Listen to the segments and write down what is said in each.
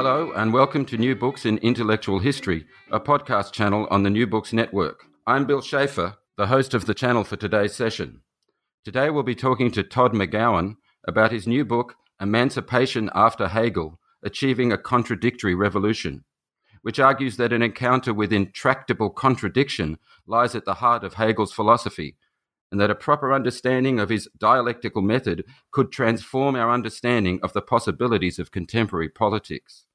Hello, and welcome to New Books in Intellectual History, a podcast channel on the New Books Network. I'm Bill Schaefer, the host of the channel for today's session. Today we'll be talking to Todd McGowan about his new book, Emancipation After Hegel Achieving a Contradictory Revolution, which argues that an encounter with intractable contradiction lies at the heart of Hegel's philosophy, and that a proper understanding of his dialectical method could transform our understanding of the possibilities of contemporary politics.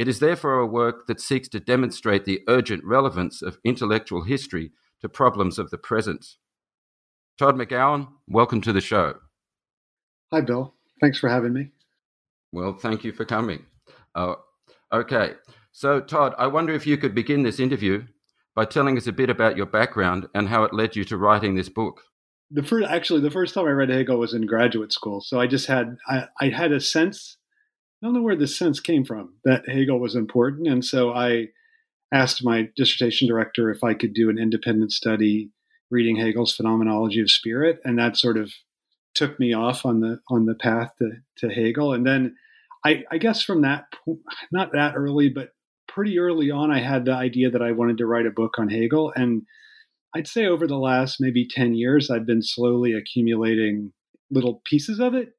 It is therefore a work that seeks to demonstrate the urgent relevance of intellectual history to problems of the present. Todd McGowan, welcome to the show. Hi, Bill. Thanks for having me. Well, thank you for coming. Uh, okay, so Todd, I wonder if you could begin this interview by telling us a bit about your background and how it led you to writing this book. The first, actually, the first time I read Hegel was in graduate school, so I just had I, I had a sense I don't know where this sense came from that Hegel was important. And so I asked my dissertation director if I could do an independent study reading Hegel's Phenomenology of Spirit. And that sort of took me off on the on the path to, to Hegel. And then I, I guess from that not that early, but pretty early on, I had the idea that I wanted to write a book on Hegel. And I'd say over the last maybe 10 years, I've been slowly accumulating little pieces of it,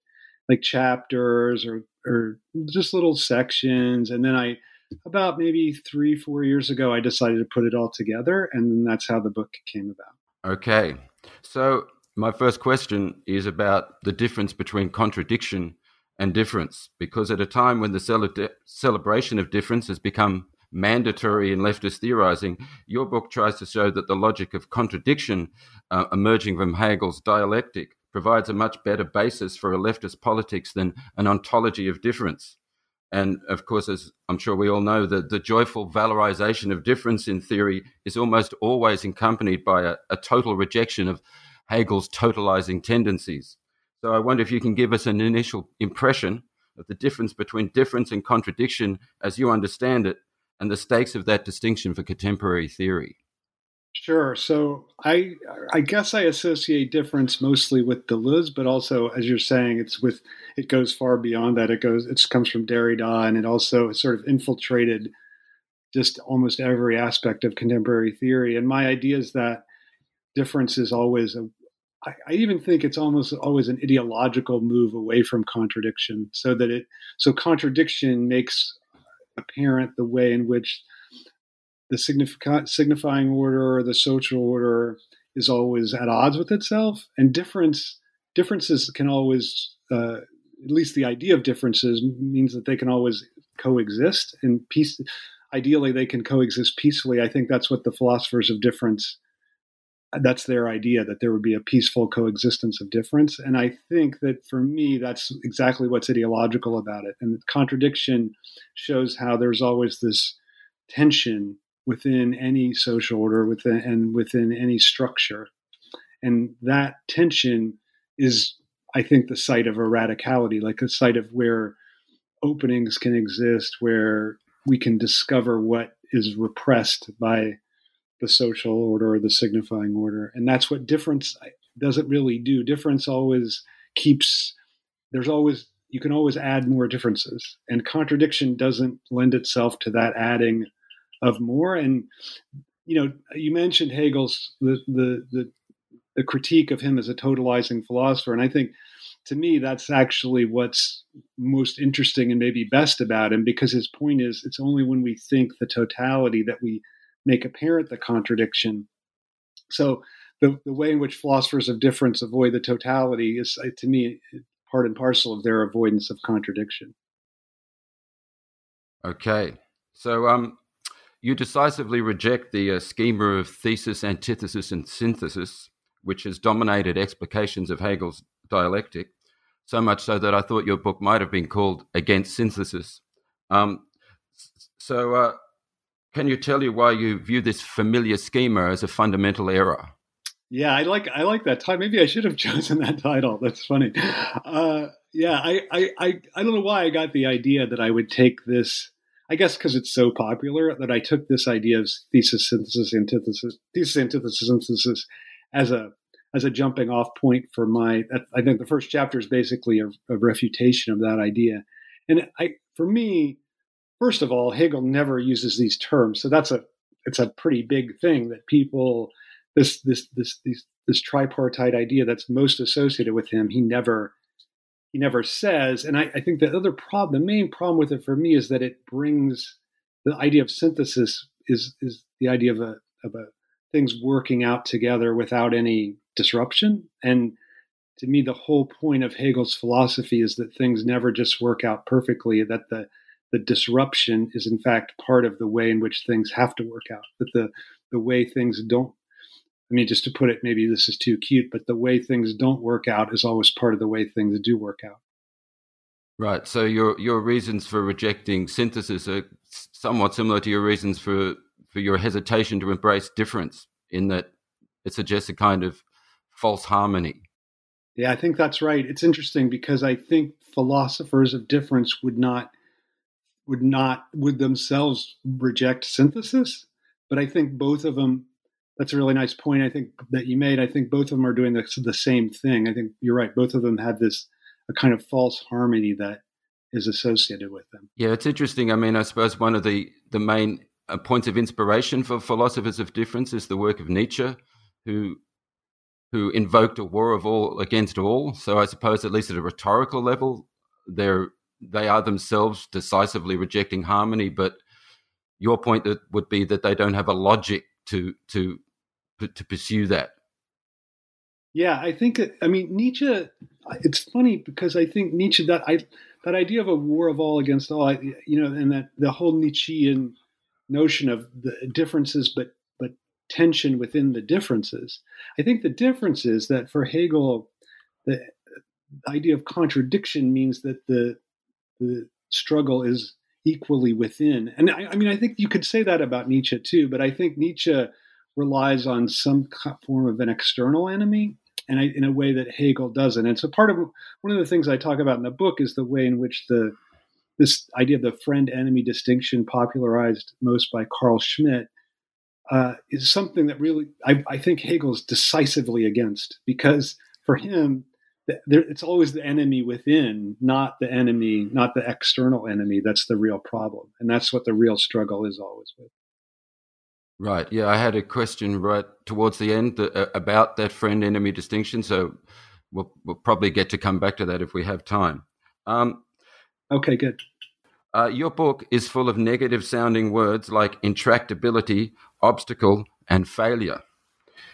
like chapters or or just little sections. And then I, about maybe three, four years ago, I decided to put it all together. And that's how the book came about. Okay. So, my first question is about the difference between contradiction and difference, because at a time when the cele- celebration of difference has become mandatory in leftist theorizing, your book tries to show that the logic of contradiction uh, emerging from Hegel's dialectic provides a much better basis for a leftist politics than an ontology of difference. And of course, as I'm sure we all know, the, the joyful valorization of difference in theory is almost always accompanied by a, a total rejection of Hegel's totalizing tendencies. So I wonder if you can give us an initial impression of the difference between difference and contradiction as you understand it, and the stakes of that distinction for contemporary theory. Sure. So I I guess I associate difference mostly with Deleuze, but also, as you're saying, it's with it goes far beyond that. It goes it comes from Derrida, and it also sort of infiltrated just almost every aspect of contemporary theory. And my idea is that difference is always a I, I even think it's almost always an ideological move away from contradiction, so that it so contradiction makes apparent the way in which the signifying order or the social order is always at odds with itself, and difference differences can always, uh, at least the idea of differences means that they can always coexist and peace. Ideally, they can coexist peacefully. I think that's what the philosophers of difference. That's their idea that there would be a peaceful coexistence of difference, and I think that for me, that's exactly what's ideological about it. And the contradiction shows how there's always this tension within any social order within and within any structure. And that tension is i think the site of a radicality like a site of where openings can exist where we can discover what is repressed by the social order or the signifying order. And that's what difference doesn't really do. Difference always keeps there's always you can always add more differences. And contradiction doesn't lend itself to that adding of more. And you know, you mentioned Hegel's the the the, the critique of him as a totalizing philosopher, and I think to me, that's actually what's most interesting and maybe best about him because his point is it's only when we think the totality that we make apparent the contradiction. So, the, the way in which philosophers of difference avoid the totality is, uh, to me, part and parcel of their avoidance of contradiction. Okay. So, um, you decisively reject the uh, schema of thesis, antithesis, and synthesis, which has dominated explications of Hegel's dialectic, so much so that I thought your book might have been called Against Synthesis. Um, so, uh, can you tell you why you view this familiar schema as a fundamental error? Yeah, I like I like that title. Maybe I should have chosen that title. That's funny. Uh, yeah, I, I, I I don't know why I got the idea that I would take this. I guess because it's so popular that I took this idea of thesis, synthesis, antithesis, thesis, antithesis, synthesis as a as a jumping off point for my. I think the first chapter is basically a, a refutation of that idea, and I for me, first of all, Hegel never uses these terms, so that's a it's a pretty big thing that people this this this this, this tripartite idea that's most associated with him. He never he never says, and I, I think the other problem, the main problem with it for me is that it brings the idea of synthesis is is the idea of a of a things working out together without any disruption. And to me, the whole point of Hegel's philosophy is that things never just work out perfectly, that the, the disruption is in fact part of the way in which things have to work out, that the, the way things don't, I mean, just to put it, maybe this is too cute, but the way things don't work out is always part of the way things do work out. Right. So your your reasons for rejecting synthesis are somewhat similar to your reasons for for your hesitation to embrace difference, in that it suggests a kind of false harmony. Yeah, I think that's right. It's interesting because I think philosophers of difference would not would not would themselves reject synthesis, but I think both of them. That's a really nice point. I think that you made. I think both of them are doing the, the same thing. I think you're right. Both of them have this a kind of false harmony that is associated with them. Yeah, it's interesting. I mean, I suppose one of the the main uh, points of inspiration for philosophers of difference is the work of Nietzsche, who who invoked a war of all against all. So I suppose, at least at a rhetorical level, they're they are themselves decisively rejecting harmony. But your point that would be that they don't have a logic to to to pursue that. Yeah, I think. I mean, Nietzsche. It's funny because I think Nietzsche that I that idea of a war of all against all, you know, and that the whole Nietzschean notion of the differences, but but tension within the differences. I think the difference is that for Hegel, the idea of contradiction means that the the struggle is equally within. And I, I, mean, I think you could say that about Nietzsche too, but I think Nietzsche relies on some form of an external enemy, and I, in a way that Hegel doesn't. And so, part of one of the things I talk about in the book is the way in which the this idea of the friend enemy distinction, popularized most by Carl Schmitt uh, is something that really I, I think Hegel's decisively against because for him, there, it's always the enemy within, not the enemy, not the external enemy. That's the real problem, and that's what the real struggle is always with. Right. Yeah, I had a question right towards the end that, uh, about that friend enemy distinction. So we'll, we'll probably get to come back to that if we have time. Um, okay, good. Uh, your book is full of negative sounding words like intractability, obstacle, and failure.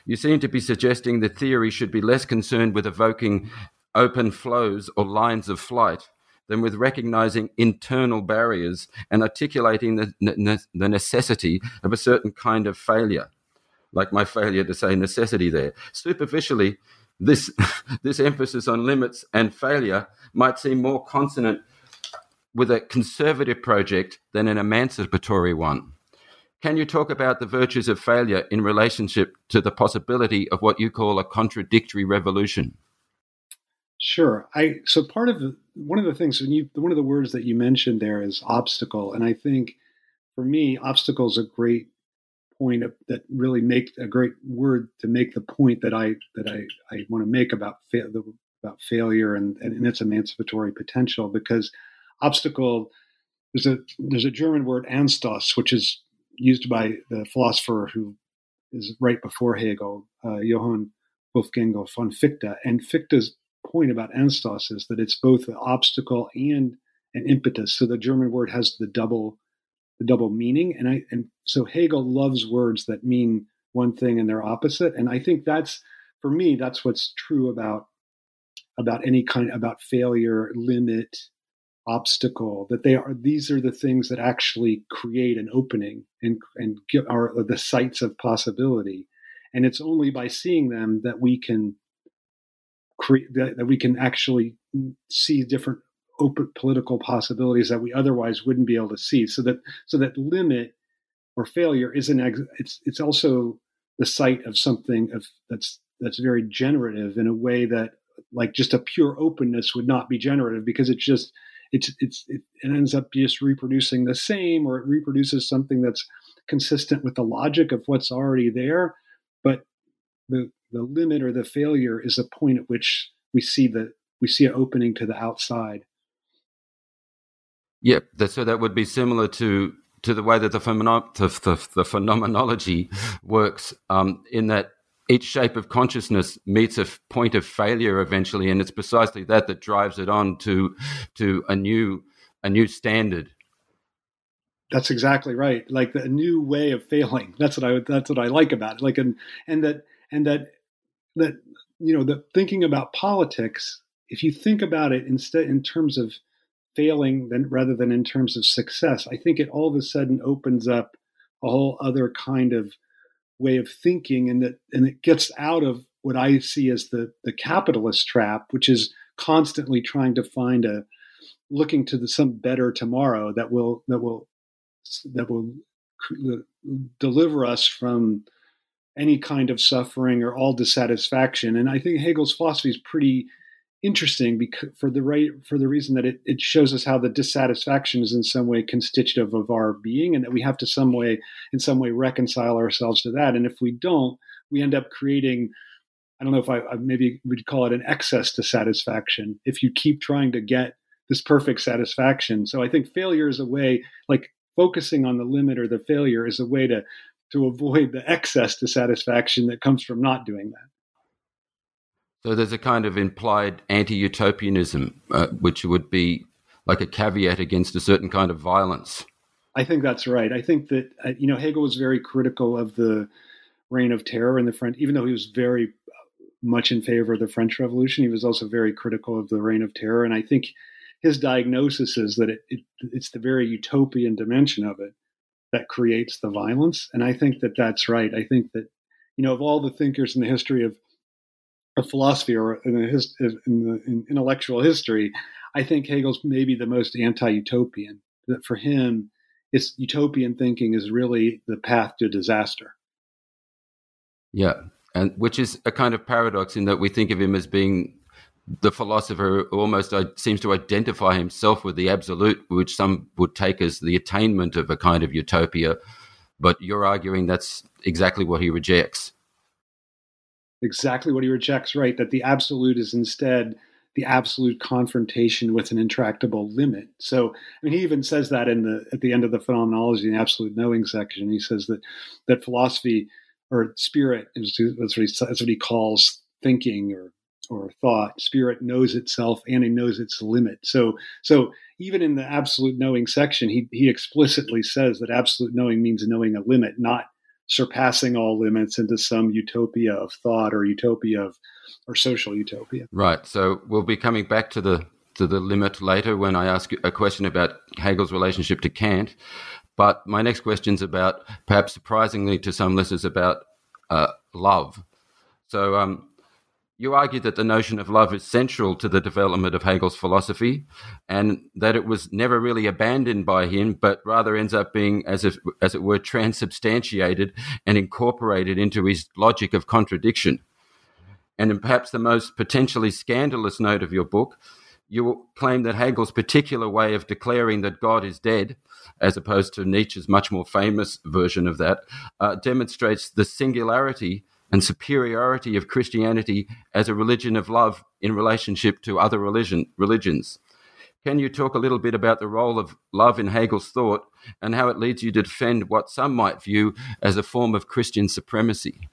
You seem to be suggesting that theory should be less concerned with evoking open flows or lines of flight than with recognizing internal barriers and articulating the, ne- the necessity of a certain kind of failure, like my failure to say necessity there. Superficially, this, this emphasis on limits and failure might seem more consonant with a conservative project than an emancipatory one. Can you talk about the virtues of failure in relationship to the possibility of what you call a contradictory revolution? Sure. I so part of the, one of the things when you one of the words that you mentioned there is obstacle, and I think for me, obstacle is a great point of, that really make a great word to make the point that I that I, I want to make about fa- the, about failure and, and its emancipatory potential because obstacle there's a there's a German word Anstoss which is used by the philosopher who is right before Hegel, uh, Johann Wolfgang von Fichte. And Fichte's point about Anstoss is that it's both an obstacle and an impetus. So the German word has the double the double meaning, and I and so Hegel loves words that mean one thing and their opposite, and I think that's for me that's what's true about about any kind about failure, limit, obstacle. That they are these are the things that actually create an opening and and give, are the sites of possibility, and it's only by seeing them that we can that, that we can actually see different open political possibilities that we otherwise wouldn't be able to see. So that so that limit or failure isn't it's it's also the site of something of that's that's very generative in a way that like just a pure openness would not be generative because it's just it's it's it ends up just reproducing the same or it reproduces something that's consistent with the logic of what's already there but the the limit or the failure is the point at which we see the we see an opening to the outside Yep. That, so that would be similar to to the way that the, phenomen- the, the, the phenomenology works, um, in that each shape of consciousness meets a point of failure eventually, and it's precisely that that drives it on to to a new a new standard. That's exactly right. Like the new way of failing. That's what I that's what I like about it. Like and and that and that that you know the thinking about politics. If you think about it instead in terms of failing than rather than in terms of success. I think it all of a sudden opens up a whole other kind of way of thinking and that and it gets out of what I see as the the capitalist trap, which is constantly trying to find a looking to the, some better tomorrow that will that will that will deliver us from any kind of suffering or all dissatisfaction. And I think Hegel's philosophy is pretty interesting because for the right for the reason that it, it shows us how the dissatisfaction is in some way constitutive of our being and that we have to some way in some way reconcile ourselves to that and if we don't we end up creating i don't know if i maybe we'd call it an excess dissatisfaction if you keep trying to get this perfect satisfaction so i think failure is a way like focusing on the limit or the failure is a way to to avoid the excess dissatisfaction that comes from not doing that so there's a kind of implied anti-utopianism, uh, which would be like a caveat against a certain kind of violence. I think that's right. I think that uh, you know Hegel was very critical of the reign of terror in the French, even though he was very much in favor of the French Revolution. He was also very critical of the reign of terror, and I think his diagnosis is that it, it, it's the very utopian dimension of it that creates the violence. And I think that that's right. I think that you know of all the thinkers in the history of of philosophy or in the, his, in the in intellectual history, I think Hegel's maybe the most anti-utopian. That for him, it's utopian thinking is really the path to disaster. Yeah, and which is a kind of paradox in that we think of him as being the philosopher almost uh, seems to identify himself with the absolute, which some would take as the attainment of a kind of utopia. But you're arguing that's exactly what he rejects exactly what he rejects, right? That the absolute is instead the absolute confrontation with an intractable limit. So, I mean, he even says that in the at the end of the phenomenology and absolute knowing section. He says that that philosophy or spirit is that's what he, that's what he calls thinking or or thought. Spirit knows itself and it knows its limit. So, so even in the absolute knowing section, he he explicitly says that absolute knowing means knowing a limit, not surpassing all limits into some utopia of thought or utopia of or social utopia. Right. So we'll be coming back to the to the limit later when I ask a question about Hegel's relationship to Kant. But my next question is about, perhaps surprisingly to some listeners, about uh, love. So um, you argue that the notion of love is central to the development of Hegel's philosophy and that it was never really abandoned by him, but rather ends up being, as, if, as it were, transubstantiated and incorporated into his logic of contradiction. And in perhaps the most potentially scandalous note of your book, you claim that Hegel's particular way of declaring that God is dead, as opposed to Nietzsche's much more famous version of that, uh, demonstrates the singularity and superiority of Christianity as a religion of love in relationship to other religion, religions. Can you talk a little bit about the role of love in Hegel's thought and how it leads you to defend what some might view as a form of Christian supremacy?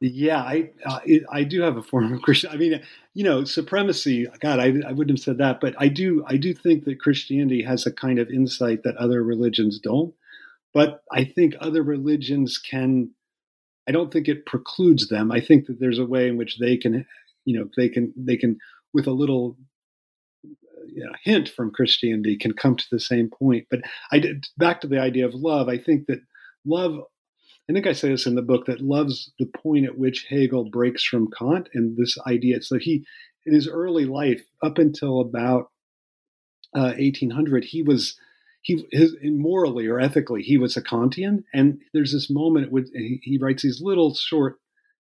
Yeah, I uh, I do have a form of Christian. I mean, you know, supremacy. God, I, I wouldn't have said that, but I do I do think that Christianity has a kind of insight that other religions don't. But I think other religions can. I don't think it precludes them. I think that there's a way in which they can, you know, they can they can with a little you know, hint from Christianity can come to the same point. But I did back to the idea of love. I think that love I think I say this in the book that loves the point at which Hegel breaks from Kant and this idea. So he, in his early life, up until about uh, 1800, he was he his morally or ethically he was a Kantian. And there's this moment with he, he writes these little short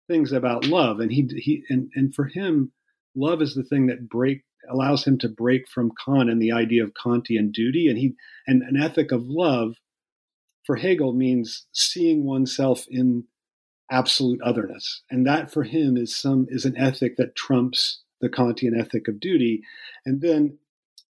things about love, and he he and and for him, love is the thing that break allows him to break from Kant and the idea of Kantian duty, and he and an ethic of love for Hegel means seeing oneself in absolute otherness. And that for him is some is an ethic that trumps the Kantian ethic of duty. And then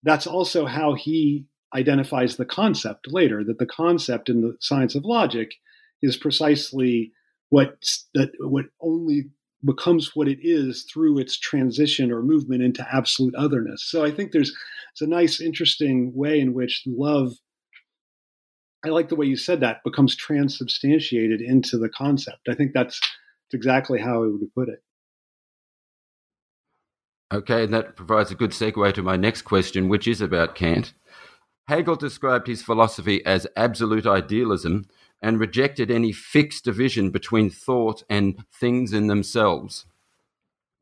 that's also how he identifies the concept later, that the concept in the science of logic is precisely what that what only becomes what it is through its transition or movement into absolute otherness. So I think there's it's a nice, interesting way in which love I like the way you said that becomes transubstantiated into the concept. I think that's, exactly how I would put it. Okay, and that provides a good segue to my next question, which is about Kant. Hegel described his philosophy as absolute idealism and rejected any fixed division between thought and things in themselves.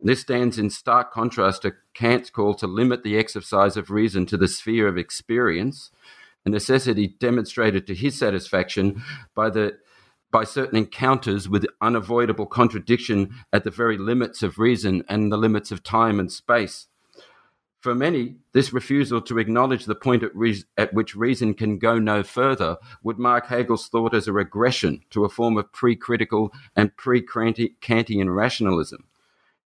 This stands in stark contrast to Kant's call to limit the exercise of reason to the sphere of experience a necessity demonstrated to his satisfaction by the by certain encounters with unavoidable contradiction at the very limits of reason and the limits of time and space. For many, this refusal to acknowledge the point at, re- at which reason can go no further would mark Hegel's thought as a regression to a form of pre critical and pre Kantian rationalism.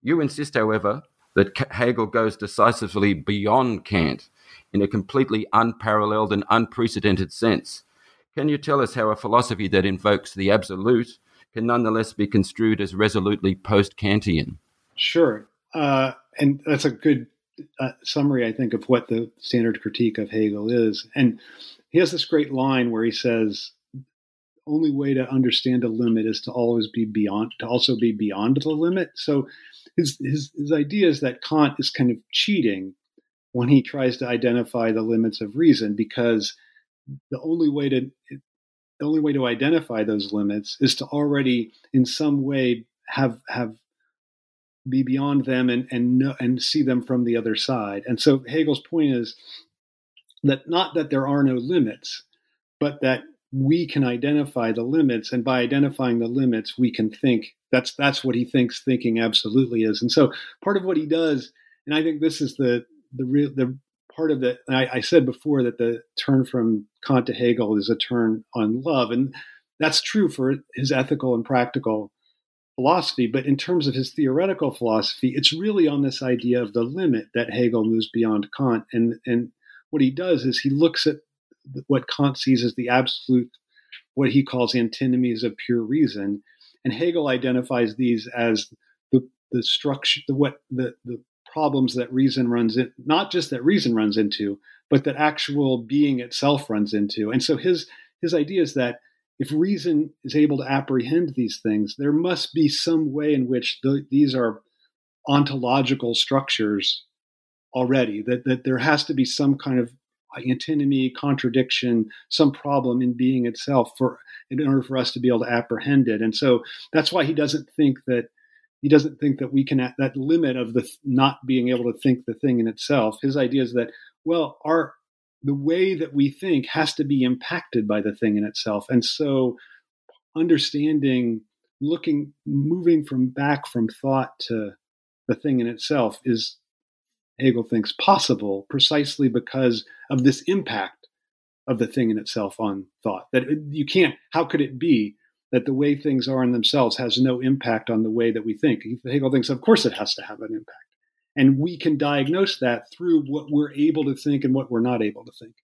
You insist, however, that Hegel goes decisively beyond Kant in a completely unparalleled and unprecedented sense. Can you tell us how a philosophy that invokes the absolute can nonetheless be construed as resolutely post Kantian? Sure. Uh, and that's a good summary, I think, of what the standard critique of Hegel is. And he has this great line where he says, only way to understand a limit is to always be beyond to also be beyond the limit so his his, his idea is that kant is kind of cheating when he tries to identify the limits of reason because the only way to the only way to identify those limits is to already in some way have have be beyond them and and know, and see them from the other side. And so hegel's point is that not that there are no limits but that we can identify the limits and by identifying the limits we can think. That's that's what he thinks thinking absolutely is. And so part of what he does and i think this is the the real the part of the I, I, said before that the turn from Kant to Hegel is a turn on love, and that's true for his ethical and practical philosophy. But in terms of his theoretical philosophy, it's really on this idea of the limit that Hegel moves beyond Kant, and and what he does is he looks at what Kant sees as the absolute, what he calls antinomies of pure reason, and Hegel identifies these as the the structure, the what the the problems that reason runs in, not just that reason runs into, but that actual being itself runs into. And so his his idea is that if reason is able to apprehend these things, there must be some way in which the, these are ontological structures already. That that there has to be some kind of antinomy, contradiction, some problem in being itself for in order for us to be able to apprehend it. And so that's why he doesn't think that he doesn't think that we can at that limit of the not being able to think the thing in itself. His idea is that well, our the way that we think has to be impacted by the thing in itself, and so understanding, looking, moving from back from thought to the thing in itself is Hegel thinks possible precisely because of this impact of the thing in itself on thought. That you can't. How could it be that the way things are in themselves has no impact on the way that we think. Hegel thinks, of course, it has to have an impact. And we can diagnose that through what we're able to think and what we're not able to think.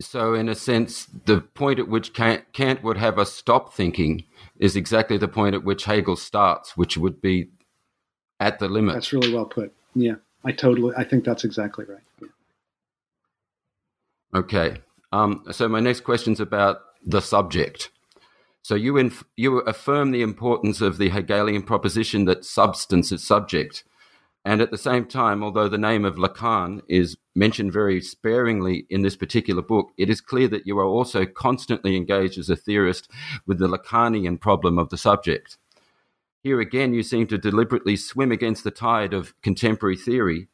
So, in a sense, the point at which Kant would have us stop thinking is exactly the point at which Hegel starts, which would be at the limit. That's really well put. Yeah, I totally, I think that's exactly right. Yeah. Okay. Um, so, my next question is about the subject. So, you, inf- you affirm the importance of the Hegelian proposition that substance is subject and at the same time, although the name of Lacan is mentioned very sparingly in this particular book, it is clear that you are also constantly engaged as a theorist with the Lacanian problem of the subject. Here again, you seem to deliberately swim against the tide of contemporary theory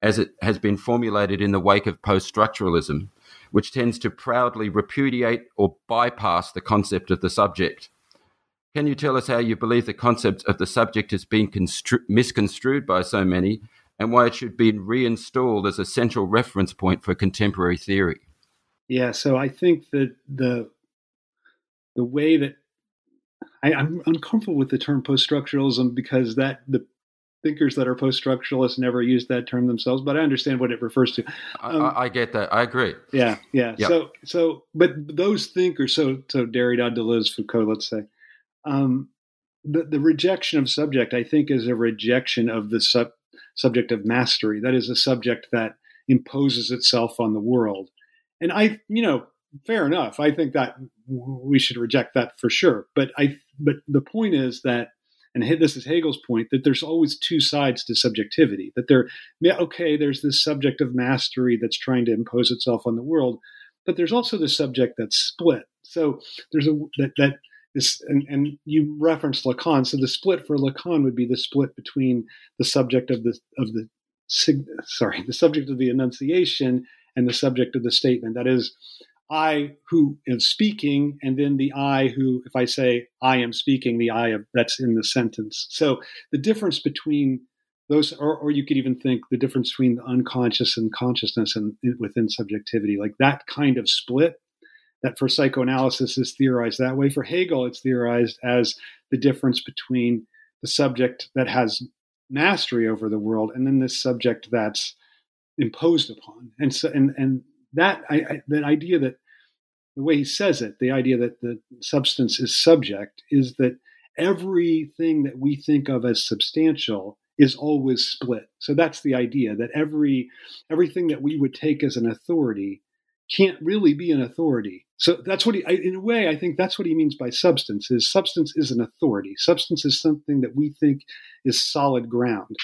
as it has been formulated in the wake of post structuralism, which tends to proudly repudiate or bypass the concept of the subject. Can you tell us how you believe the concept of the subject has been constru- misconstrued by so many and why it should be reinstalled as a central reference point for contemporary theory? Yeah, so I think that the the way that I, am uncomfortable with the term post-structuralism because that the thinkers that are post-structuralists never use that term themselves, but I understand what it refers to. Um, I, I, get that. I agree. Yeah, yeah. So, so, but those thinkers, so, so Derrida, Deleuze, Foucault, let's say, um, the, the rejection of subject, I think, is a rejection of the sub, subject of mastery. That is a subject that imposes itself on the world. And I, you know, fair enough. I think that we should reject that for sure. But I, but the point is that, and this is Hegel's point, that there's always two sides to subjectivity. That there, okay, there's this subject of mastery that's trying to impose itself on the world, but there's also the subject that's split. So there's a that that this and, and you referenced Lacan. So the split for Lacan would be the split between the subject of the of the sorry, the subject of the enunciation and the subject of the statement. That is, I who am speaking, and then the I who, if I say I am speaking, the I of, that's in the sentence. So the difference between those, or, or you could even think the difference between the unconscious and consciousness and within subjectivity, like that kind of split that for psychoanalysis is theorized that way. For Hegel, it's theorized as the difference between the subject that has mastery over the world and then this subject that's imposed upon. And so, and and that I, I, that idea that the way he says it, the idea that the substance is subject, is that everything that we think of as substantial is always split. So that's the idea that every everything that we would take as an authority can't really be an authority. So that's what he, in a way, I think that's what he means by substance. Is substance is an authority. Substance is something that we think is solid ground.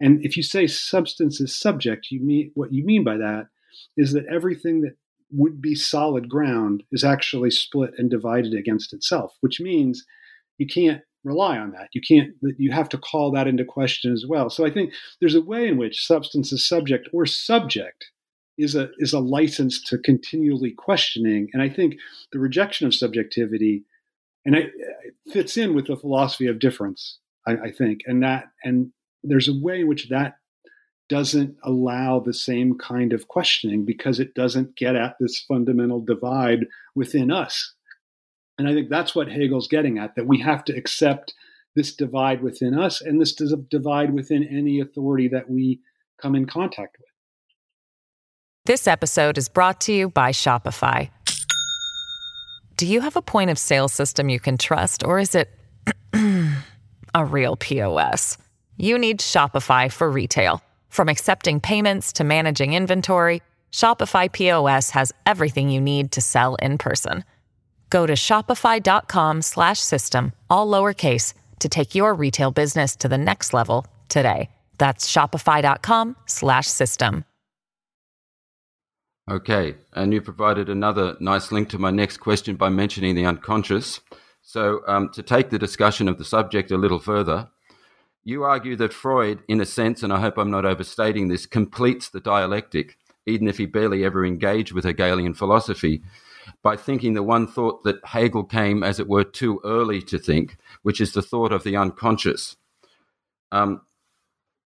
And if you say substance is subject, you mean what you mean by that is that everything that would be solid ground is actually split and divided against itself, which means you can't rely on that. You can't. You have to call that into question as well. So I think there's a way in which substance is subject or subject is a is a license to continually questioning. And I think the rejection of subjectivity and it, fits in with the philosophy of difference. I, I think, and that and there's a way in which that doesn't allow the same kind of questioning because it doesn't get at this fundamental divide within us. And I think that's what Hegel's getting at that we have to accept this divide within us and this divide within any authority that we come in contact with. This episode is brought to you by Shopify. Do you have a point of sale system you can trust, or is it a real POS? You need Shopify for retail. From accepting payments to managing inventory, Shopify POS has everything you need to sell in person. Go to shopify.com/system all lowercase to take your retail business to the next level today. That's shopify.com/system. Okay, and you provided another nice link to my next question by mentioning the unconscious. So, um, to take the discussion of the subject a little further, you argue that Freud, in a sense, and I hope I'm not overstating this, completes the dialectic, even if he barely ever engaged with Hegelian philosophy, by thinking the one thought that Hegel came, as it were, too early to think, which is the thought of the unconscious. Um,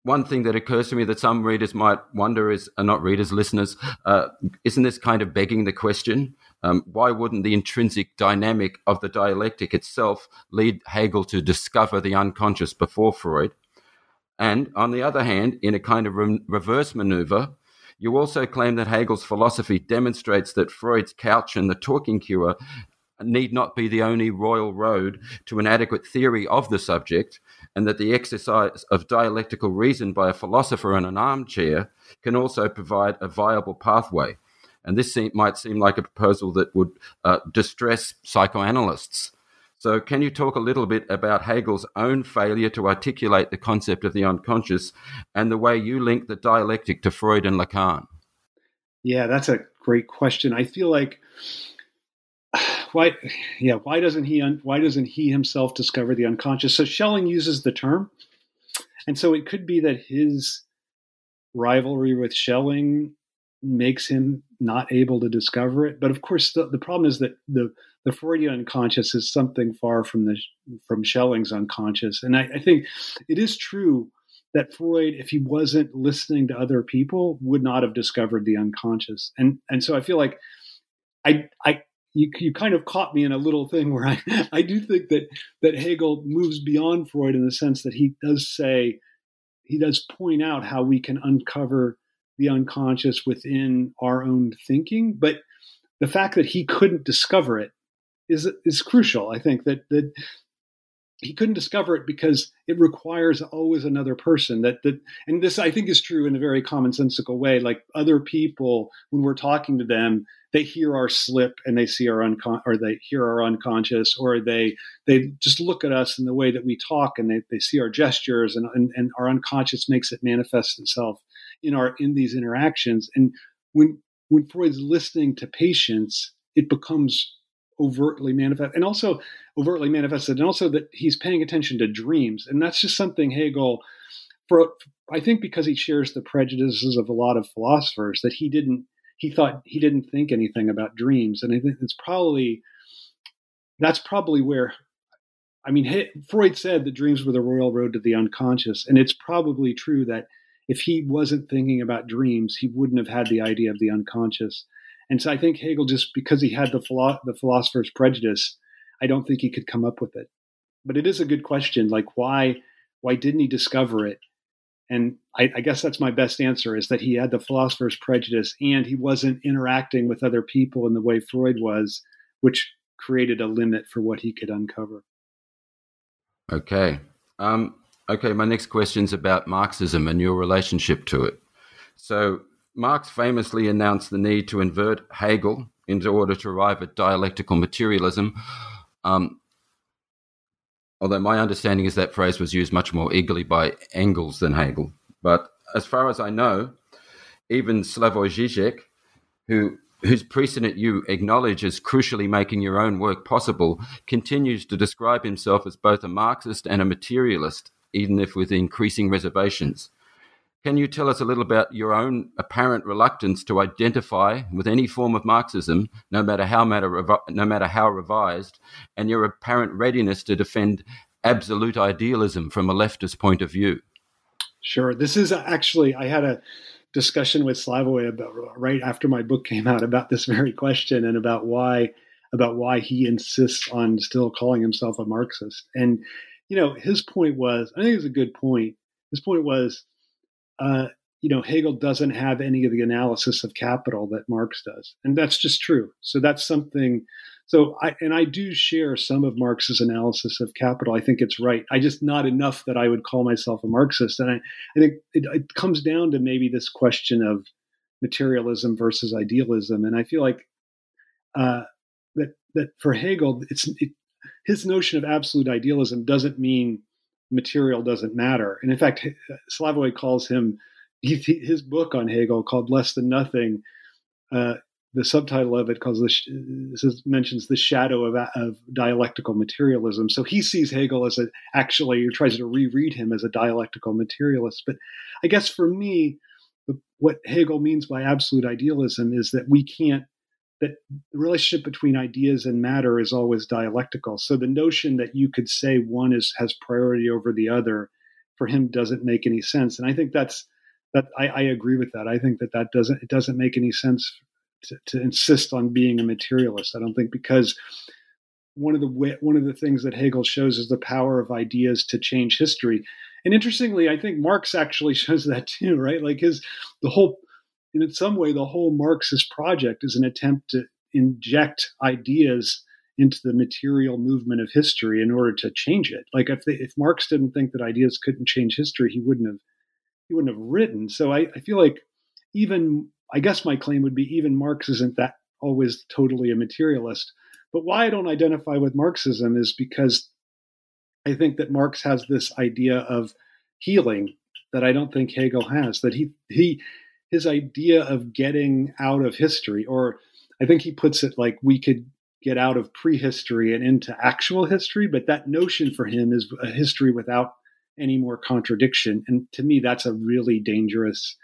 one thing that occurs to me that some readers might wonder is, uh, not readers, listeners, uh, isn't this kind of begging the question? Um, why wouldn't the intrinsic dynamic of the dialectic itself lead Hegel to discover the unconscious before Freud? And on the other hand, in a kind of re- reverse maneuver, You also claim that Hegel's philosophy demonstrates that Freud's couch and the talking cure need not be the only royal road to an adequate theory of the subject, and that the exercise of dialectical reason by a philosopher in an armchair can also provide a viable pathway. And this seem, might seem like a proposal that would uh, distress psychoanalysts. So, can you talk a little bit about Hegel's own failure to articulate the concept of the unconscious and the way you link the dialectic to Freud and Lacan? Yeah, that's a great question. I feel like why yeah why doesn't he why doesn't he himself discover the unconscious so schelling uses the term and so it could be that his rivalry with schelling makes him not able to discover it but of course the, the problem is that the the freudian unconscious is something far from the from schelling's unconscious and I, I think it is true that Freud, if he wasn't listening to other people, would not have discovered the unconscious. And and so I feel like I I you, you kind of caught me in a little thing where I, I do think that that Hegel moves beyond Freud in the sense that he does say he does point out how we can uncover the unconscious within our own thinking, but the fact that he couldn't discover it is is crucial. I think that that he couldn't discover it because it requires always another person that that and this i think is true in a very commonsensical way like other people when we're talking to them they hear our slip and they see our uncon or they hear our unconscious or they they just look at us in the way that we talk and they, they see our gestures and, and, and our unconscious makes it manifest itself in our in these interactions. And when when freud's listening to patients it becomes overtly manifest and also overtly manifested and also that he's paying attention to dreams. And that's just something hegel for i think because he shares the prejudices of a lot of philosophers that he didn't he thought he didn't think anything about dreams, and I think it's probably that's probably where. I mean, Freud said that dreams were the royal road to the unconscious, and it's probably true that if he wasn't thinking about dreams, he wouldn't have had the idea of the unconscious. And so I think Hegel, just because he had the, philo- the philosopher's prejudice, I don't think he could come up with it. But it is a good question, like why why didn't he discover it? And I, I, guess that's my best answer is that he had the philosopher's prejudice and he wasn't interacting with other people in the way Freud was, which created a limit for what he could uncover. Okay. Um, okay, my next question is about Marxism and your relationship to it. So, Marx famously announced the need to invert Hegel in order to arrive at dialectical materialism. Um, although my understanding is that phrase was used much more eagerly by Engels than Hegel. But as far as I know, even Slavoj Žižek, who whose precedent you acknowledge as crucially making your own work possible, continues to describe himself as both a Marxist and a materialist, even if with increasing reservations. Can you tell us a little about your own apparent reluctance to identify with any form of Marxism, no matter how matter, no matter how revised, and your apparent readiness to defend absolute idealism from a leftist point of view? Sure. This is actually I had a discussion with Slavoj about right after my book came out about this very question and about why about why he insists on still calling himself a Marxist. And you know, his point was I think it was a good point. His point was uh, you know, Hegel doesn't have any of the analysis of capital that Marx does, and that's just true. So that's something. So I and I do share some of Marx's analysis of capital. I think it's right. I just not enough that I would call myself a Marxist. And I, I think it, it comes down to maybe this question of materialism versus idealism. And I feel like uh, that that for Hegel, it's it, his notion of absolute idealism doesn't mean material doesn't matter. And in fact, Slavoj calls him his book on Hegel called Less Than Nothing. Uh, the subtitle of it calls the, mentions the shadow of, of, dialectical materialism. So he sees Hegel as a actually tries to reread him as a dialectical materialist. But I guess for me, what Hegel means by absolute idealism is that we can't that the relationship between ideas and matter is always dialectical. So the notion that you could say one is has priority over the other for him doesn't make any sense. And I think that's that I, I agree with that. I think that that doesn't it doesn't make any sense to, to insist on being a materialist. I don't think because one of the one of the things that Hegel shows is the power of ideas to change history. And interestingly, I think Marx actually shows that too, right? Like his the whole and in some way, the whole Marxist project is an attempt to inject ideas into the material movement of history in order to change it. Like if they, if Marx didn't think that ideas couldn't change history, he wouldn't have he wouldn't have written. So I, I feel like even I guess my claim would be even Marx isn't that always totally a materialist. But why I don't identify with Marxism is because I think that Marx has this idea of healing that I don't think Hegel has. That he he his idea of getting out of history, or I think he puts it like we could get out of prehistory and into actual history, but that notion for him is a history without any more contradiction. And to me, that's a really dangerous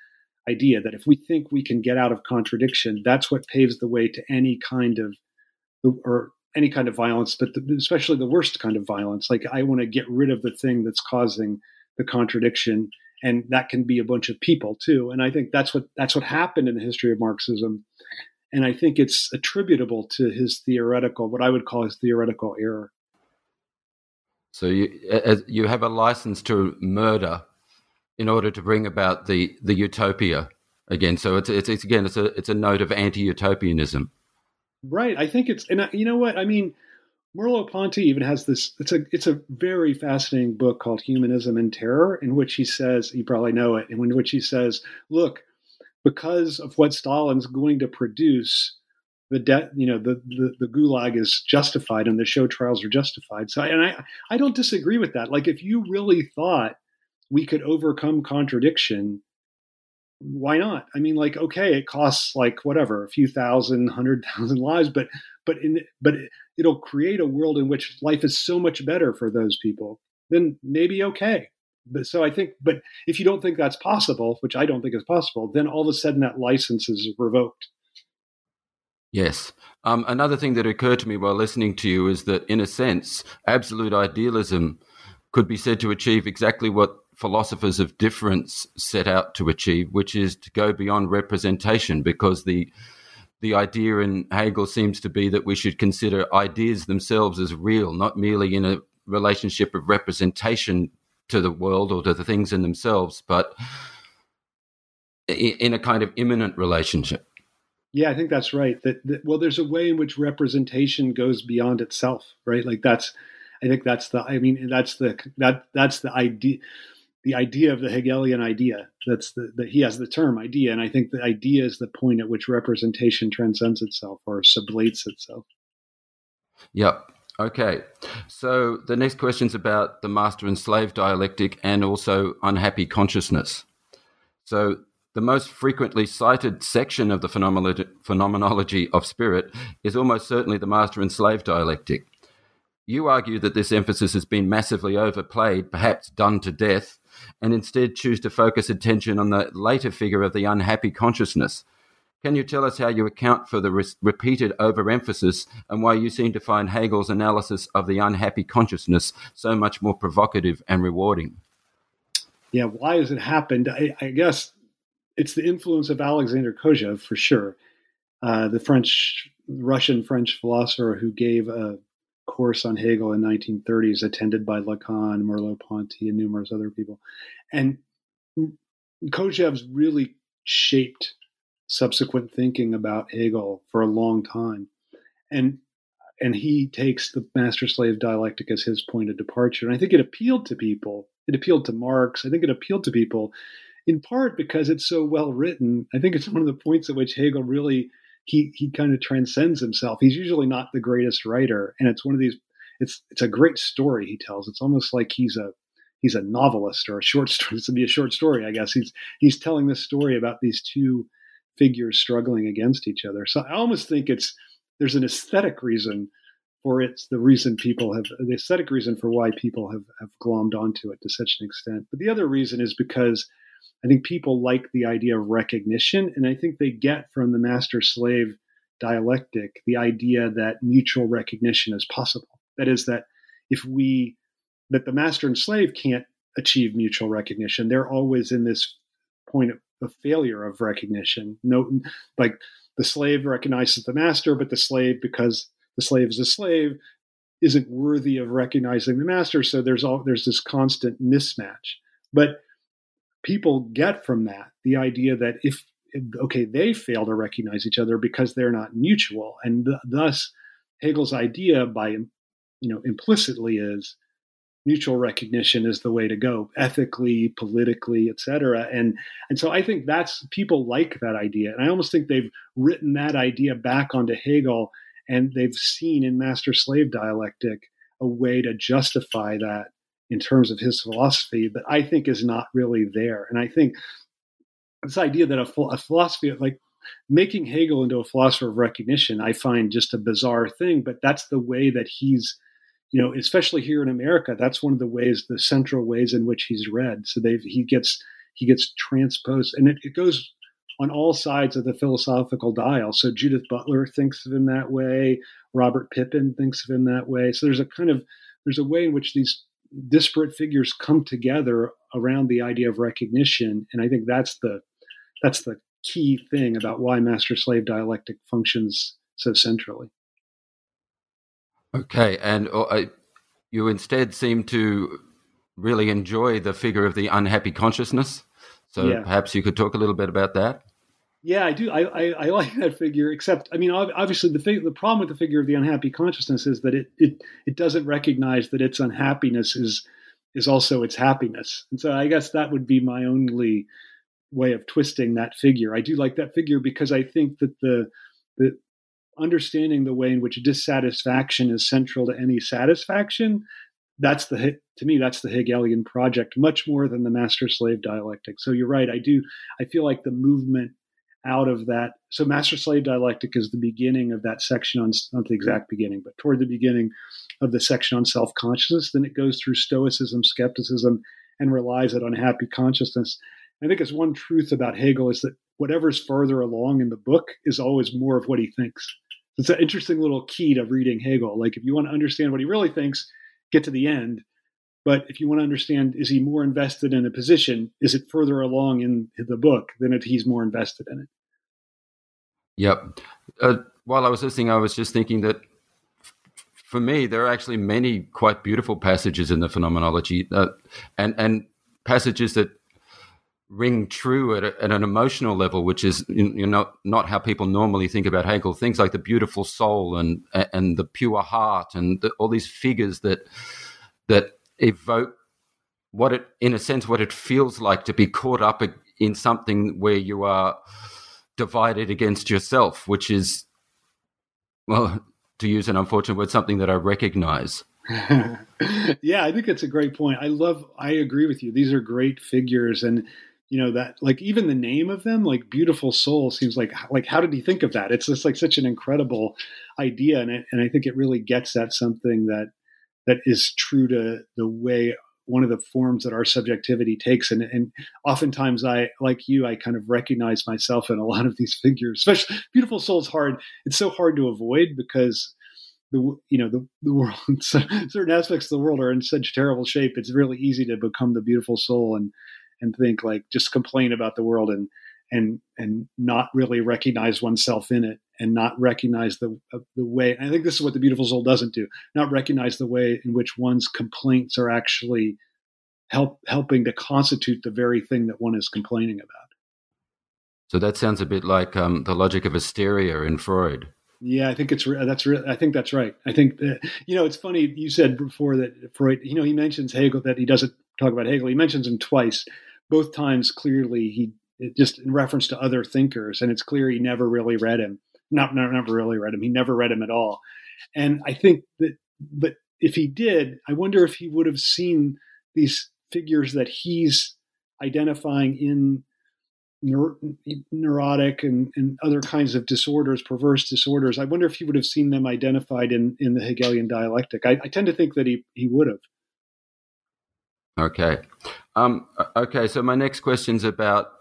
idea that if we think we can get out of contradiction, that's what paves the way to any kind of or any kind of violence, but the, especially the worst kind of violence. Like I want to get rid of the thing that's causing the contradiction, and that can be a bunch of people too. And I think that's what that's what happened in the history of Marxism, and I think it's attributable to his theoretical, what I would call his theoretical error. So you you have a license to murder in order to bring about the the utopia again. So it's it's, it's again it's a it's a note of anti-utopianism. Right. I think it's and you know what I mean. Merleau-Ponty even has this. It's a it's a very fascinating book called Humanism and Terror, in which he says you probably know it, in which he says, look, because of what Stalin's going to produce, the debt, you know, the, the, the gulag is justified and the show trials are justified. So, and I, I don't disagree with that. Like, if you really thought we could overcome contradiction, why not? I mean, like, okay, it costs like whatever, a few thousand, hundred thousand lives, but, but in, but it'll create a world in which life is so much better for those people. Then maybe okay. But so I think, but if you don't think that's possible, which I don't think is possible, then all of a sudden that license is revoked. Yes. Um, another thing that occurred to me while listening to you is that, in a sense, absolute idealism could be said to achieve exactly what philosophers of difference set out to achieve, which is to go beyond representation, because the the idea in Hegel seems to be that we should consider ideas themselves as real, not merely in a relationship of representation to the world or to the things in themselves, but in a kind of immanent relationship. Yeah, I think that's right. That, that, well, there's a way in which representation goes beyond itself, right? Like that's, I think that's the. I mean, that's the that that's the idea, the idea of the Hegelian idea. That's the that he has the term idea, and I think the idea is the point at which representation transcends itself or sublates itself. Yep. Okay. So the next question is about the master and slave dialectic and also unhappy consciousness. So the most frequently cited section of the phenomenology of spirit is almost certainly the master and slave dialectic. You argue that this emphasis has been massively overplayed, perhaps done to death, and instead choose to focus attention on the later figure of the unhappy consciousness. Can you tell us how you account for the re- repeated overemphasis and why you seem to find Hegel's analysis of the unhappy consciousness so much more provocative and rewarding? Yeah, why has it happened? I, I guess it's the influence of Alexander Kojève for sure, uh, the French, Russian French philosopher who gave a course on Hegel in 1930s, attended by Lacan, Merleau-Ponty, and numerous other people, and Kojève's really shaped subsequent thinking about Hegel for a long time, and and he takes the master slave dialectic as his point of departure. And I think it appealed to people. It appealed to Marx. I think it appealed to people in part because it's so well written. I think it's one of the points at which Hegel really he he kind of transcends himself. He's usually not the greatest writer, and it's one of these. It's it's a great story he tells. It's almost like he's a he's a novelist or a short story. This would be a short story, I guess. He's he's telling this story about these two figures struggling against each other. So I almost think it's there's an aesthetic reason for it's the reason people have the aesthetic reason for why people have have glommed onto it to such an extent. But the other reason is because I think people like the idea of recognition, and I think they get from the master slave dialectic the idea that mutual recognition is possible. That is, that if we, that the master and slave can't achieve mutual recognition, they're always in this point of, of failure of recognition. No, like the slave recognizes the master, but the slave, because the slave is a slave, isn't worthy of recognizing the master. So there's all there's this constant mismatch. But people get from that the idea that if okay, they fail to recognize each other because they're not mutual, and th- thus Hegel's idea, by you know, implicitly is mutual recognition is the way to go ethically politically etc and and so i think that's people like that idea. And i almost think they've written that idea back onto hegel and they've seen in master slave dialectic a way to justify that in terms of his philosophy that i think is not really there and i think this idea that a, a philosophy like making hegel into a philosopher of recognition i find just a bizarre thing but that's the way that he's you know, especially here in America, that's one of the ways, the central ways in which he's read. So they he gets he gets transposed, and it, it goes on all sides of the philosophical dial. So Judith Butler thinks of him that way. Robert Pippin thinks of him that way. So there's a kind of there's a way in which these disparate figures come together around the idea of recognition, and I think that's the that's the key thing about why master slave dialectic functions so centrally. Okay, and uh, you instead seem to really enjoy the figure of the unhappy consciousness. So yeah. perhaps you could talk a little bit about that. Yeah, I do. I, I, I like that figure. Except, I mean, obviously, the fig- the problem with the figure of the unhappy consciousness is that it it it doesn't recognize that its unhappiness is is also its happiness. And so, I guess that would be my only way of twisting that figure. I do like that figure because I think that the the understanding the way in which dissatisfaction is central to any satisfaction that's the to me that's the hegelian project much more than the master slave dialectic so you're right i do i feel like the movement out of that so master slave dialectic is the beginning of that section on not the exact beginning but toward the beginning of the section on self-consciousness then it goes through stoicism skepticism and relies on happy consciousness i think it's one truth about hegel is that whatever's further along in the book is always more of what he thinks it's an interesting little key to reading Hegel. Like if you want to understand what he really thinks, get to the end. But if you want to understand, is he more invested in a position? Is it further along in the book than if he's more invested in it? Yep. Uh, while I was listening, I was just thinking that for me, there are actually many quite beautiful passages in the phenomenology, uh, and and passages that ring true at, a, at, an emotional level, which is you know not how people normally think about Hegel. Things like the beautiful soul and and the pure heart and the, all these figures that that evoke what it, in a sense, what it feels like to be caught up in something where you are divided against yourself, which is, well, to use an unfortunate word, something that I recognize. yeah, I think it's a great point. I love, I agree with you. These are great figures. And you know that like even the name of them like beautiful soul seems like like how did he think of that it's just like such an incredible idea and it, and i think it really gets at something that that is true to the way one of the forms that our subjectivity takes. And, and oftentimes i like you i kind of recognize myself in a lot of these figures especially beautiful souls hard. It's so hard to avoid because the you know the, the world certain aspects of the world are in such terrible shape it's really easy to become the beautiful soul and and think like just complain about the world and and and not really recognize oneself in it and not recognize the uh, the way I think this is what the beautiful soul doesn't do not recognize the way in which one's complaints are actually help helping to constitute the very thing that one is complaining about so that sounds a bit like um, the logic of hysteria in Freud yeah, I think it's that's I think that's right. I think that, you know it's funny you said before that Freud. You know he mentions Hegel that he doesn't talk about Hegel. He mentions him twice, both times clearly he just in reference to other thinkers, and it's clear he never really read him. Not, not never really read him. He never read him at all. And I think that, but if he did, I wonder if he would have seen these figures that he's identifying in neur- neurotic and, and, other kinds of disorders, perverse disorders. I wonder if he would have seen them identified in, in the Hegelian dialectic. I, I tend to think that he, he would have. Okay. Um, okay. So my next question is about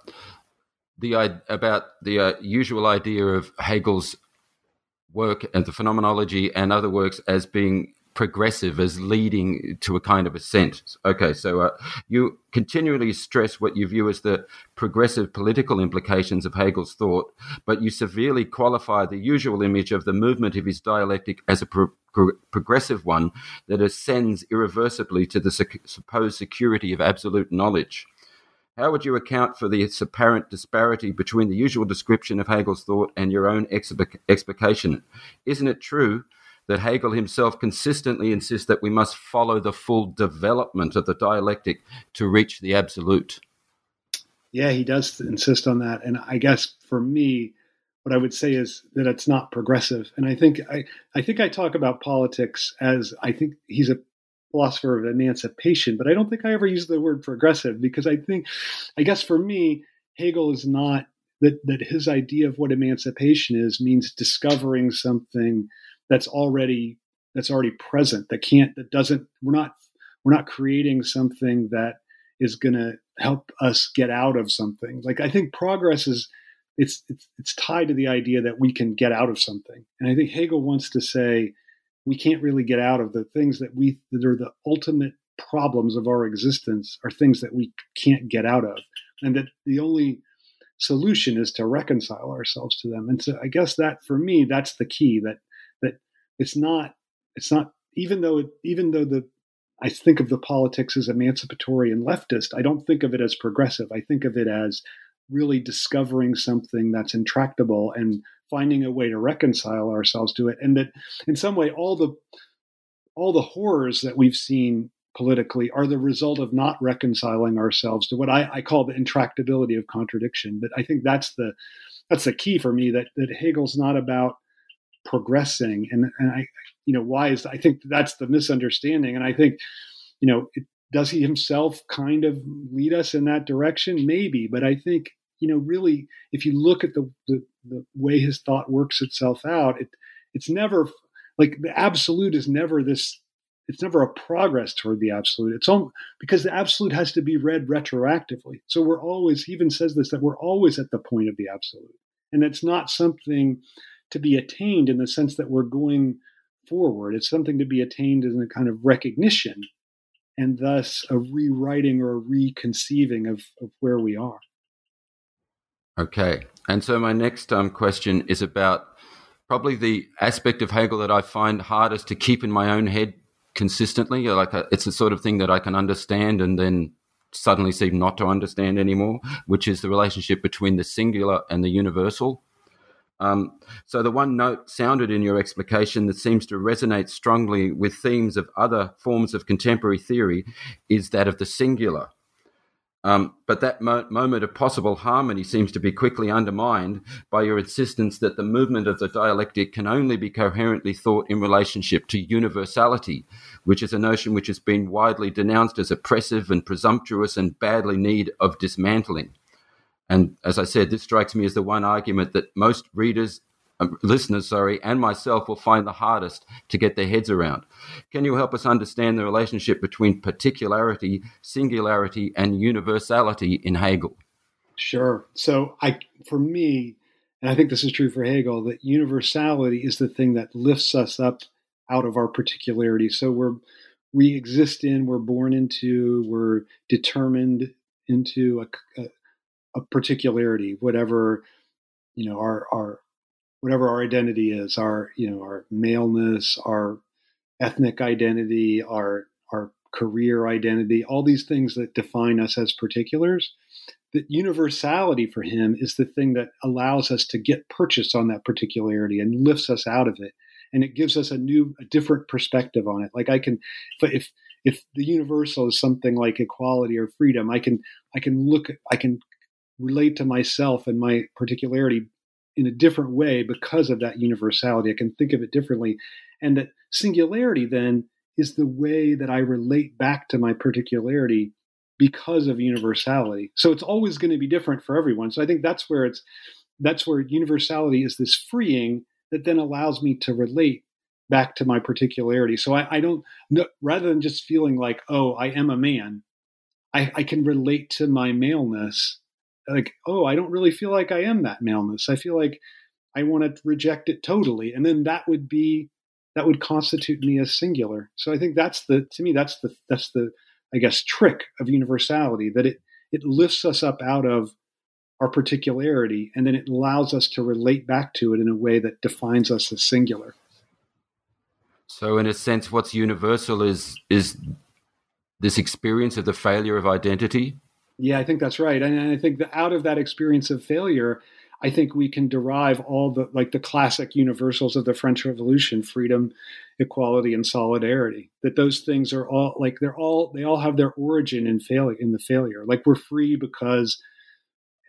the about the uh, usual idea of Hegel's work and the phenomenology and other works as being progressive as leading to a kind of ascent. Okay, so uh, you continually stress what you view as the progressive political implications of Hegel's thought, but you severely qualify the usual image of the movement of his dialectic as a pro- pro- progressive one that ascends irreversibly to the supposed security of absolute knowledge. How would you account for this apparent disparity between the usual description of Hegel's thought and your own explication? Isn't it true that Hegel himself consistently insists that we must follow the full development of the dialectic to reach the absolute? Yeah, he does insist on that. And I guess for me, what I would say is that it's not progressive. And I think I, I think I talk about politics as I think he's a philosopher of emancipation, but I don't think I ever use the word progressive because I think I guess for me, Hegel is not that that his idea of what emancipation is means discovering something that's already that's already present, that can't that doesn't we're not we're not creating something that is going to help us get out of something. Like I think progress is it's, it's it's tied to the idea that we can get out of something. And I think Hegel wants to say we can't really get out of the things that we that are the ultimate problems of our existence are things that we can't get out of, and that the only solution is to reconcile ourselves to them. And so I guess that for me that's the key that that it's not it's not even though it, even though the I think of the politics as emancipatory and leftist. I don't think of it as progressive. I think of it as really discovering something that's intractable and finding a way to reconcile ourselves to it and that in some way all the all the horrors that we've seen politically are the result of not reconciling ourselves to what I, I, call the intractability of contradiction. But I think that's the that's the key for me that that Hegel's not about progressing and, and I you know why is I think that's the misunderstanding and I think you know it, does he himself kind of lead us in that direction maybe but I think you know, really, if you look at the, the, the way his thought works itself out, it, it's never like the absolute is never this it's never a progress toward the absolute. It's all because the absolute has to be read retroactively. So we're always, he even says this, that we're always at the point of the absolute. And it's not something to be attained in the sense that we're going forward. It's something to be attained in a kind of recognition and thus a rewriting or a reconceiving of, of where we are. Okay. And so my next um, question is about probably the aspect of Hegel that I find hardest to keep in my own head consistently. Like a, it's the sort of thing that I can understand and then suddenly seem not to understand anymore, which is the relationship between the singular and the universal. Um, so the one note sounded in your explication that seems to resonate strongly with themes of other forms of contemporary theory is that of the singular. Um, but that mo- moment of possible harmony seems to be quickly undermined by your insistence that the movement of the dialectic can only be coherently thought in relationship to universality, which is a notion which has been widely denounced as oppressive and presumptuous and badly need of dismantling. And as I said, this strikes me as the one argument that most readers um, listeners, sorry, and myself will find the hardest to get their heads around. Can you help us understand the relationship between particularity, singularity, and universality in Hegel? Sure. So, I, for me, and I think this is true for Hegel, that universality is the thing that lifts us up out of our particularity. So we're we exist in, we're born into, we're determined into a, a, a particularity, whatever you know our our whatever our identity is, our you know our maleness, our ethnic identity, our our career identity, all these things that define us as particulars. That universality for him is the thing that allows us to get purchase on that particularity and lifts us out of it, and it gives us a new, a different perspective on it. Like I can, if if the universal is something like equality or freedom, I can I can look, I can relate to myself and my particularity in a different way because of that universality. I can think of it differently. And that singularity then is the way that I relate back to my particularity because of universality. So it's always going to be different for everyone. So I think that's where it's that's where universality is this freeing that then allows me to relate back to my particularity. So I, I don't rather than just feeling like, oh, I am a man, I, I can relate to my maleness like, oh, I don't really feel like I am that maleness. I feel like I want to reject it totally. And then that would be that would constitute me as singular. So I think that's the to me that's the that's the I guess trick of universality that it it lifts us up out of our particularity and then it allows us to relate back to it in a way that defines us as singular. So in a sense what's universal is is this experience of the failure of identity Yeah, I think that's right. And I think that out of that experience of failure, I think we can derive all the like the classic universals of the French Revolution: freedom, equality, and solidarity. That those things are all like they're all they all have their origin in failure in the failure. Like we're free because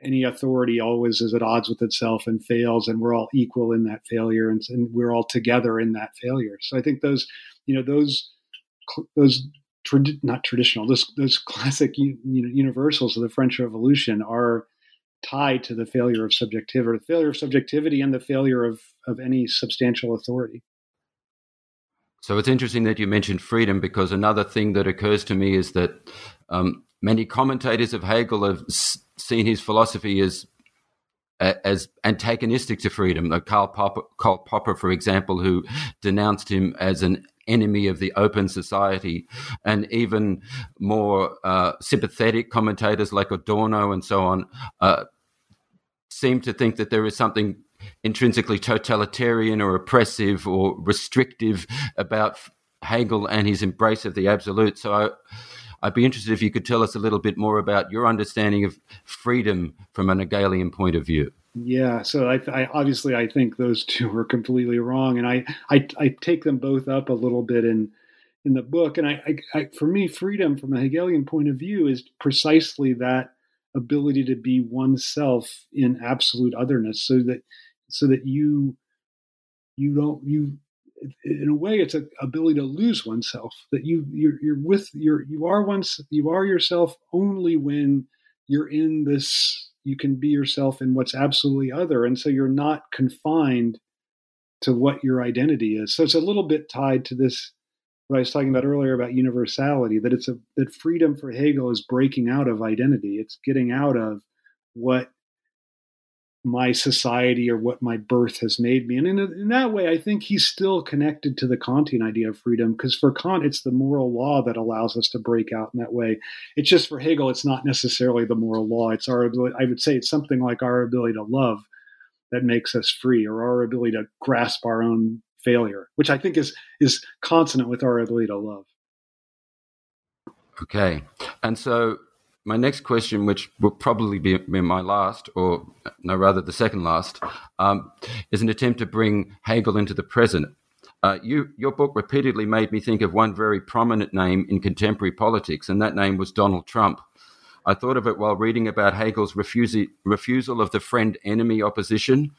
any authority always is at odds with itself and fails, and we're all equal in that failure, and, and we're all together in that failure. So I think those, you know, those those not traditional those those classic universals of the French Revolution are tied to the failure of subjectivity, the failure of subjectivity, and the failure of of any substantial authority. So it's interesting that you mentioned freedom because another thing that occurs to me is that um, many commentators of Hegel have s- seen his philosophy as as antagonistic to freedom. Like Karl Popper, Karl Popper, for example, who denounced him as an enemy of the open society, and even more uh, sympathetic commentators like Adorno and so on uh, seem to think that there is something intrinsically totalitarian or oppressive or restrictive about Hegel and his embrace of the absolute. So I, I'd be interested if you could tell us a little bit more about your understanding of freedom from an Hegelian point of view. Yeah, so I, I, obviously I think those two are completely wrong, and I, I, I take them both up a little bit in in the book. And I, I, for me, freedom from a Hegelian point of view is precisely that ability to be oneself in absolute otherness, so that so that you you don't you in a way it's an ability to lose oneself that you you're, you're with you're you are once you are yourself only when you're in this you can be yourself in what's absolutely other and so you're not confined to what your identity is. So it's a little bit tied to this what i was talking about earlier about universality that it's a that freedom for hegel is breaking out of identity. It's getting out of what my society or what my birth has made me. And in, in that way, I think he's still connected to the Kantian idea of freedom because for Kant, it's the moral law that allows us to break out in that way. It's just for Hegel, it's not necessarily the moral law. It's our ability, I would say it's something like our ability to love that makes us free or our ability to grasp our own failure, which I think is, is consonant with our ability to love. Okay. And so my next question, which will probably be my last, or no, rather the second last, um, is an attempt to bring Hegel into the present. Uh, you, your book repeatedly made me think of one very prominent name in contemporary politics, and that name was Donald Trump. I thought of it while reading about Hegel's refusi- refusal of the friend enemy opposition,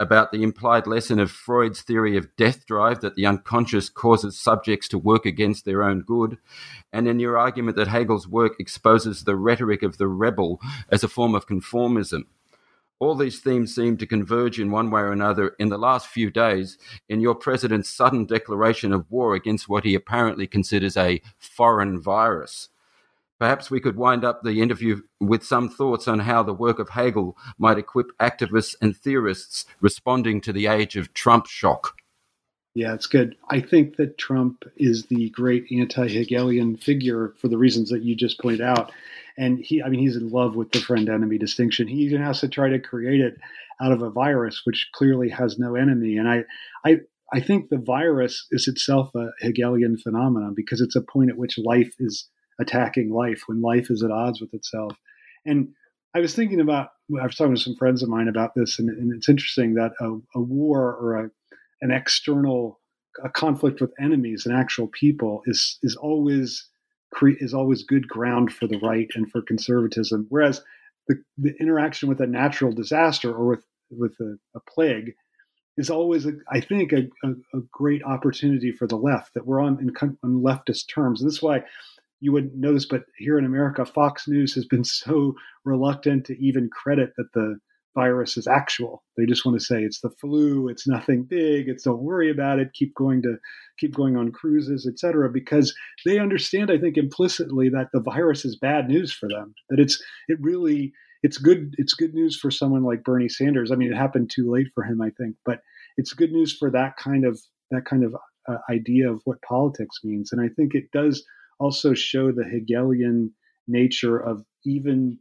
about the implied lesson of Freud's theory of death drive that the unconscious causes subjects to work against their own good, and in your argument that Hegel's work exposes the rhetoric of the rebel as a form of conformism. All these themes seem to converge in one way or another in the last few days in your president's sudden declaration of war against what he apparently considers a foreign virus. Perhaps we could wind up the interview with some thoughts on how the work of Hegel might equip activists and theorists responding to the age of Trump shock. Yeah, it's good. I think that Trump is the great anti-Hegelian figure for the reasons that you just pointed out. And he, I mean, he's in love with the friend-enemy distinction. He even has to try to create it out of a virus, which clearly has no enemy. And I, I, I think the virus is itself a Hegelian phenomenon because it's a point at which life is attacking life when life is at odds with itself. And I was thinking about, I was talking to some friends of mine about this, and, and it's interesting that a, a war or a, an external a conflict with enemies and actual people is is always is always good ground for the right and for conservatism. Whereas the, the interaction with a natural disaster or with with a, a plague is always, a, I think, a, a, great opportunity for the left that we're on in, leftist terms. And this is why you wouldn't notice, but here in America, Fox News has been so reluctant to even credit that the virus is actual. They just want to say it's the flu, it's nothing big, it's don't worry about it, keep going to keep going on cruises, etc. Because they understand, I think, implicitly that the virus is bad news for them. That it's it really it's good it's good news for someone like Bernie Sanders. I mean, it happened too late for him, I think, but it's good news for that kind of that kind of uh, idea of what politics means. And I think it does also show the Hegelian nature of even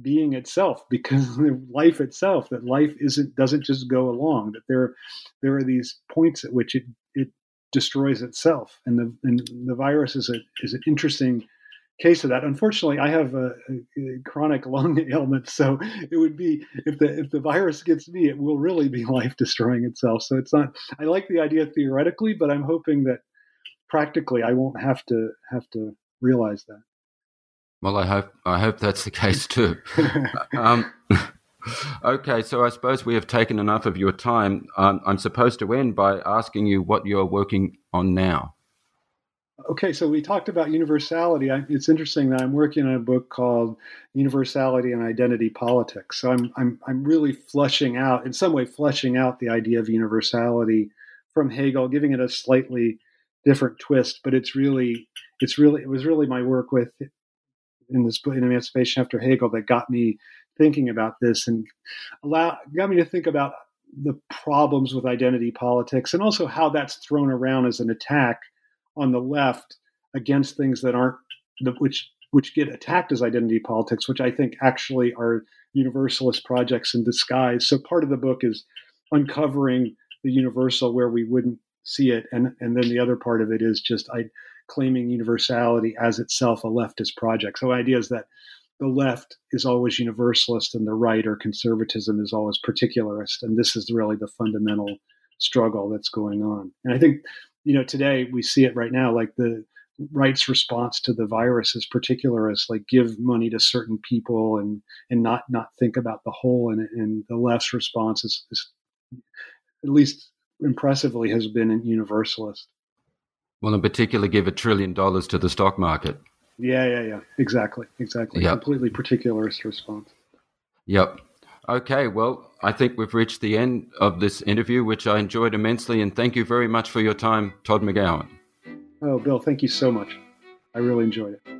being itself because life itself that life isn't doesn't just go along that there there are these points at which it it destroys itself and the and the virus is a is an interesting case of that. Unfortunately, I have a, a, chronic lung ailment, so it would be if the if the virus gets me, it will really be life destroying itself. So it's not. I like the idea theoretically, but I'm hoping that practically I won't have to have to realize that. Well, I hope I hope that's the case too. um, okay, so I suppose we have taken enough of your time. Um, I'm supposed to end by asking you what you're working on now. Okay, so we talked about universality. I, it's interesting that I'm working on a book called Universality and Identity Politics. So I'm, I'm, I'm really fleshing out, in some way, fleshing out the idea of universality from Hegel, giving it a slightly different twist. But it's really, it's really, it was really my work with in this in Emancipation After Hegel that got me thinking about this and allow got me to think about the problems with identity politics and also how that's thrown around as an attack on the left against things that aren't which which get attacked as identity politics, which I think actually are universalist projects in disguise. So part of the book is uncovering the universal where we wouldn't see it, and and then the other part of it is just I claiming universality as itself a leftist project. So the idea is that the left is always universalist and the right or conservatism is always particularist, and this is really the fundamental struggle that's going on. And I think you know, today we see it right now, like the right's response to the virus is particularist, like give money to certain people and and not not think about the whole. And, and the left's response is, is at least impressively has been a universalist. Well, in particular, give a trillion dollars to the stock market. Yeah, yeah, yeah. Exactly, exactly. Yep. Completely particularist response. Yep. Okay, well, I think we've reached the end of this interview, which I enjoyed immensely. And thank you very much for your time, Todd McGowan. Oh, Bill, thank you so much. I really enjoyed it.